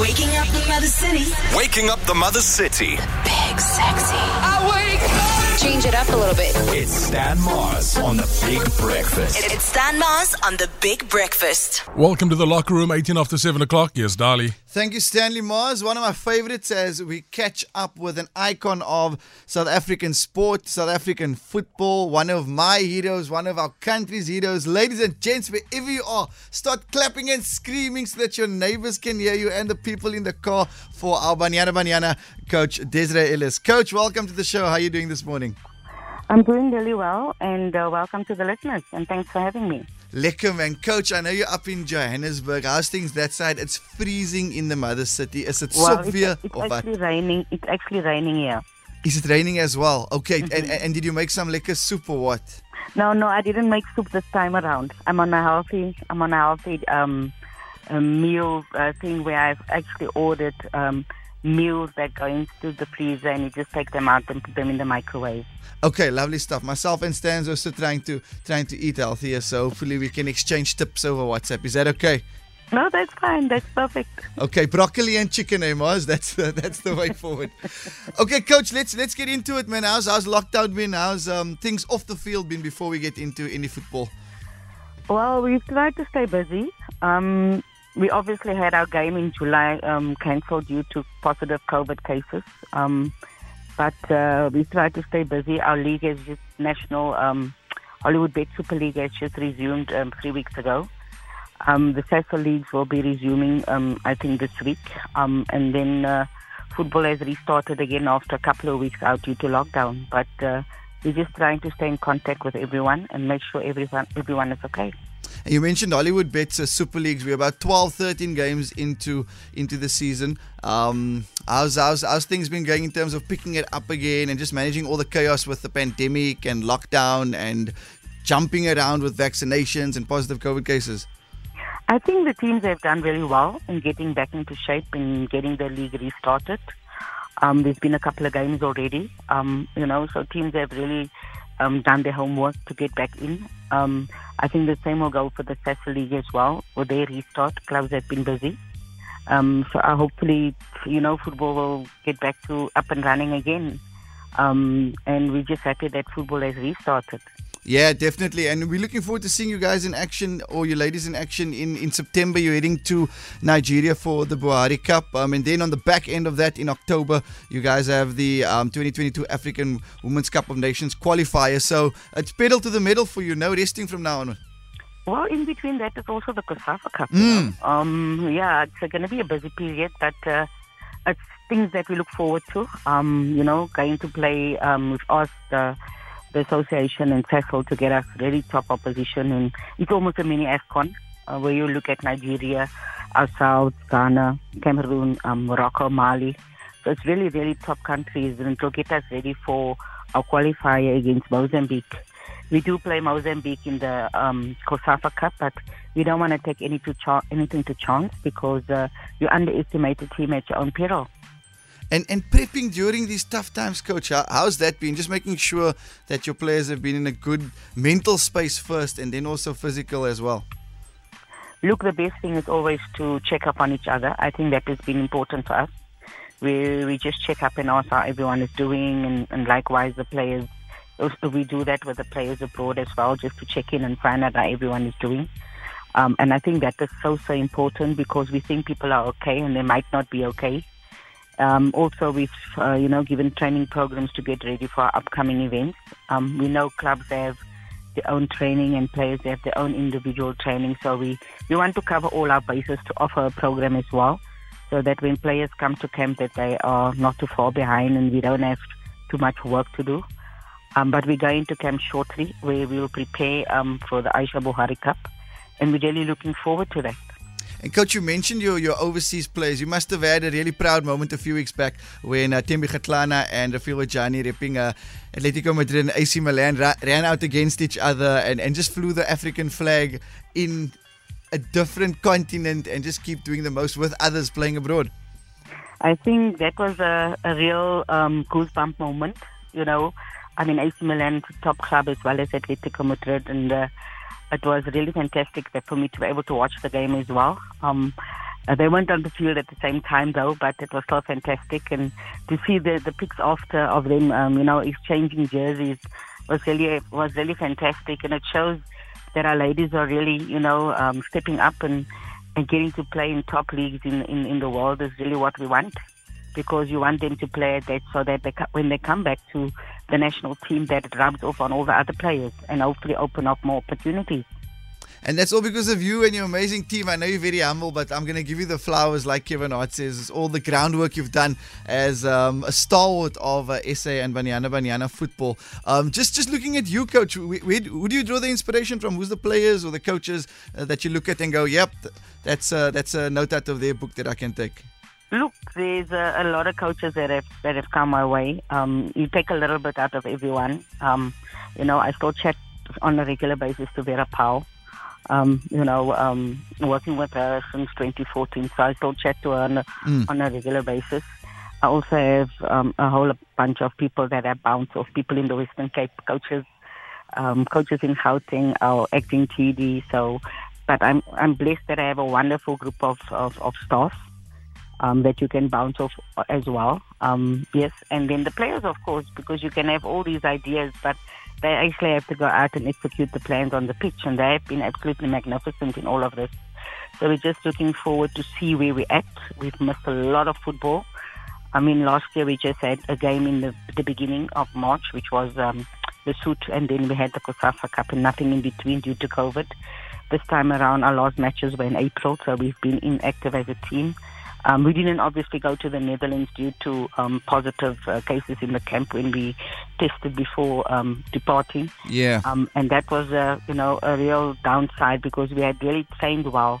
Waking up the Mother City. Waking up the Mother City. Big sexy. I wake up. Change it up a little bit. It's Stan Mars on the Big Breakfast. It's Stan Mars on the Big Breakfast. Welcome to the locker room, 18 after 7 o'clock. Yes, Dali. Thank you, Stanley Mars. One of my favorites as we catch up with an icon of South African sport, South African football, one of my heroes, one of our country's heroes. Ladies and gents, wherever you are, start clapping and screaming so that your neighbors can hear you and the people in the car for our Banyana Banyana coach, Desiree Ellis. Coach, welcome to the show. How are you doing this morning? I'm doing really well, and uh, welcome to the listeners, and thanks for having me. Lekker man. Coach, I know you're up in Johannesburg. How's things that side? It's freezing in the mother city. Is it Well, severe it's, it's or what? actually raining. It's actually raining here. Is it raining as well? Okay, Mm-hmm. and, and, and did you make some lekker soup or what? No, no, I didn't make soup this time around. I'm on a healthy. I'm on a healthy um, a meal uh, thing where I've actually ordered um, meals that go into the freezer, and you just take them out and put them in the microwave. Okay, lovely stuff. Myself and Stan's also trying to trying to eat healthier, so hopefully we can exchange tips over WhatsApp. Is that okay? No, that's fine. That's perfect. Okay, broccoli and chicken, eh, Mars? That's uh, that's the way forward. Okay, coach, let's let's get into it, man. How's how's lockdown been? How's um, things off the field been before we get into any football? Well, we've tried to stay busy. Um, we obviously had our game in July um, cancelled due to positive COVID cases. Um, but uh, we try to stay busy. Our league has just national um, Hollywood Bet Super League has just resumed um, three weeks ago. Um, the Sasol leagues will be resuming, um, I think, this week. And then uh, football has restarted again after a couple of weeks out due to lockdown. But uh, we're just trying to stay in contact with everyone and make sure everyone everyone is okay. You mentioned Hollywoodbets uh, Super Leagues. We're about 12, 13 games into into the season. Um, how's, how's how's things been going in terms of picking it up again and just managing all the chaos with the pandemic and lockdown and jumping around with vaccinations and positive COVID cases? I think the teams have done really well in getting back into shape and getting the league restarted. Um, there's been a couple of games already, um, you know, so teams have really um, done their homework to get back in. Um, I think the same will go for the Sasol League as well. With they restart, clubs have been busy. Um, so uh, hopefully, you know, football will get back to up and running again. Um, and we're just happy that football has restarted. Yeah, definitely. And we're looking forward to seeing you guys in action or you ladies in action in, in September. You're heading to Nigeria for the Buhari Cup. Um, and then on the back end of that in October, you guys have the um, 2022 African Women's Cup of Nations qualifier. So it's pedal to the metal for you. No resting from now on. Well, in between that is also the COSAFA Cup. know. Um, yeah, it's going to be a busy period, but uh, it's things that we look forward to. Um, you know, going to play um, with us, the, the association and Sasol to get us really top opposition. And it's almost a mini AFCON uh, where you look at Nigeria, ourselves, Ghana, Cameroon, um, Morocco, Mali. So it's really, really top countries and will get us ready for our qualifier against Mozambique. We do play Mozambique in the um, COSAFA Cup, but we don't want to take any to cha- anything to chance because uh, you underestimate the team at your own peril. And and prepping during these tough times, coach, how, how's that been? Just making sure that your players have been in a good mental space first and then also physical as well. Look, the best thing is always to check up on each other. I think that has been important for us. We we just check up and ask how everyone is doing, and, and likewise the players. We do that with the players abroad as well, just to check in and find out how everyone is doing. Um, and I think that is so so important because we think people are okay and they might not be okay. Um, also, we've uh, you know given training programs to get ready for our upcoming events. Um, we know clubs have their own training and players have their own individual training. So we, we want to cover all our bases to offer a program as well, so that when players come to camp, that they are not too far behind and we don't have too much work to do. Um, but we're going to camp shortly, where we will prepare um, for the Aisha Buhari Cup, and we're really looking forward to that. And coach, you mentioned your, your overseas players. You must have had a really proud moment a few weeks back when uh, Thembi Kgatlana and Refiloe Jane repping uh, Atletico Madrid and AC Milan ra- ran out against each other and, and just flew the African flag in a different continent and just keep doing the most with others playing abroad. I think that was a, a real um, goosebump moment. You know, I mean, AC Milan, top club as well as Atletico Madrid, and uh, it was really fantastic that for me to be able to watch the game as well. Um, they weren't on the field at the same time though, but it was still fantastic. And to see the the pics after of them, um, you know, exchanging jerseys was really was really fantastic, and it shows that our ladies are really, you know, um, stepping up and and getting to play in top leagues in, in, in the world is really what we want because you want them to play at that so that they, when they come back to the national team that it rubs off on all the other players and hopefully open up more opportunities. And that's all because of you and your amazing team. I know you're very humble, but I'm going to give you the flowers, like Kevin Hart says. It's all the groundwork you've done as um, a stalwart of uh, SA and Banyana Banyana football. Um, just just looking at you, coach, where, where, who do you draw the inspiration from? Who's the players or the coaches uh, that you look at and go, yep, that's, uh, that's a note out of their book that I can take? Look, there's a, a lot of coaches that have that have come my way. Um, you take a little bit out of everyone. Um, you know, I still chat on a regular basis to Vera Pauw. Um, you know, um, working with her since 2014, so I still chat to her on a, on a regular basis. I also have um, a whole bunch of people that I bounce off, people in the Western Cape, coaches, um, coaches in Gauteng, our acting TD. So, but I'm I'm blessed that I have a wonderful group of of, of staff um, that you can bounce off as well. Um, yes, and then the players, of course, because you can have all these ideas, but they actually have to go out and execute the plans on the pitch, and they have been absolutely magnificent in all of this. So we're just looking forward to see where we're. We've missed a lot of football. I mean, last year we just had a game in the, the beginning of March, which was um, the suit, and then we had the COSAFA Cup, and nothing in between due to COVID. This time around, our last matches were in April, so we've been inactive as a team. Um, we didn't obviously go to the Netherlands due to um, positive uh, cases in the camp when we tested before um, departing. Yeah. Um, and that was, a, you know, a real downside because we had really trained well.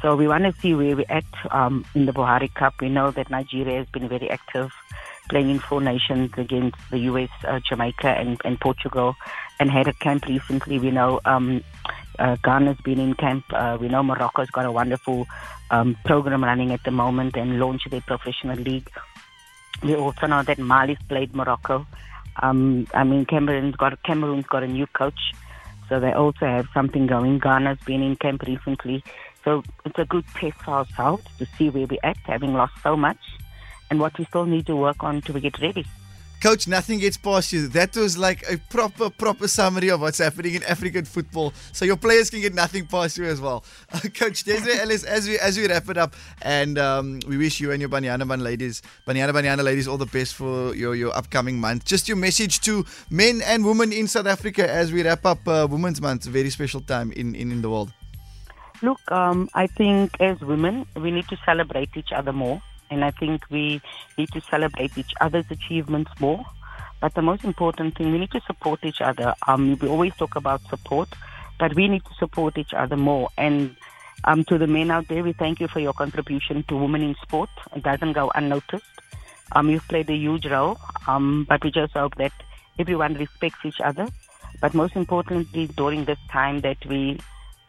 So we want to see where we're at um, in the Buhari Cup. We know that Nigeria has been very active, playing in four nations against the US, uh, Jamaica, and, and Portugal, and had a camp recently. We know um, uh, Ghana's been in camp. Uh, we know Morocco's got a wonderful um, program running at the moment and launched their professional league. We also know that Mali's played Morocco. Um, I mean, Cameroon's got Cameroon's got a new coach, so they also have something going. Ghana's been in camp recently, so it's a good test for ourselves to see where we're at, having lost so much, and what we still need to work on to get ready. Coach, nothing gets past you. That was like a proper, proper summary of what's happening in African football. So your players can get nothing past you as well. Uh, Coach Desiree Ellis, as we as we wrap it up, and um, we wish you and your Banyana Ban ladies, Banyana Banyana ladies, all the best for your, your upcoming month. Just your message to men and women in South Africa as we wrap up uh, Women's Month, a very special time in, in, in the world. Look, um, I think as women, we need to celebrate each other more. And I think we need to celebrate each other's achievements more. But the most important thing, we need to support each other. Um, we always talk about support, but we need to support each other more. And um, to the men out there, we thank you for your contribution to women in sport. It doesn't go unnoticed. Um, you've played a huge role, um, but we just hope that everyone respects each other. But most importantly, during this time, that we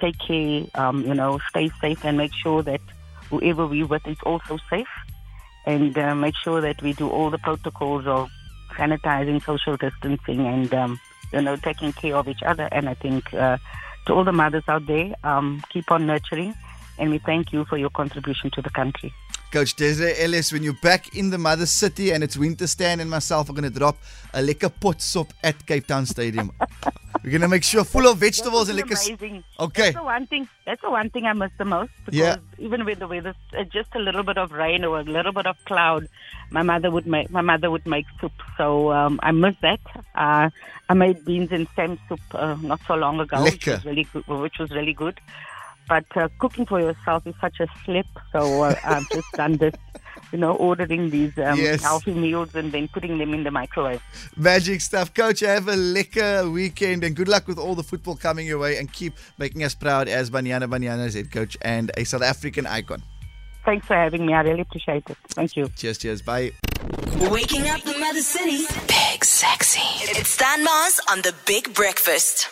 take care, um, you know, stay safe and make sure that whoever we're with is also safe and uh, make sure that we do all the protocols of sanitizing, social distancing, and um, you know taking care of each other. And I think uh, to all the mothers out there, um, keep on nurturing, and we thank you for your contribution to the country. Coach Desiree Ellis, when you're back in the mother city and it's winter, Stan and myself are going to drop a lekker pot sop at Cape Town Stadium. We're going to make sure full of vegetables and be amazing. Okay. That's the one thing. That's the one thing I miss the most. Because Yeah. Even with the weather's uh, just a little bit of rain or a little bit of cloud, my mother would make my mother would make soup. So um, I miss that. Uh, I made beans and stem soup uh, not so long ago, which was really good. Which was really good. But uh, cooking for yourself is such a slip. So uh, I've just done this. You know, ordering these um, Yes. healthy meals and then putting them in the microwave. Magic stuff. Coach, have a lekker weekend and good luck with all the football coming your way and keep making us proud as Banyana Banyana's head coach and a South African icon. Thanks for having me. I really appreciate it. Thank you. Cheers, cheers. Bye. Waking up the Mother City. Big Sexy. It's Stan Mars on the Big Breakfast.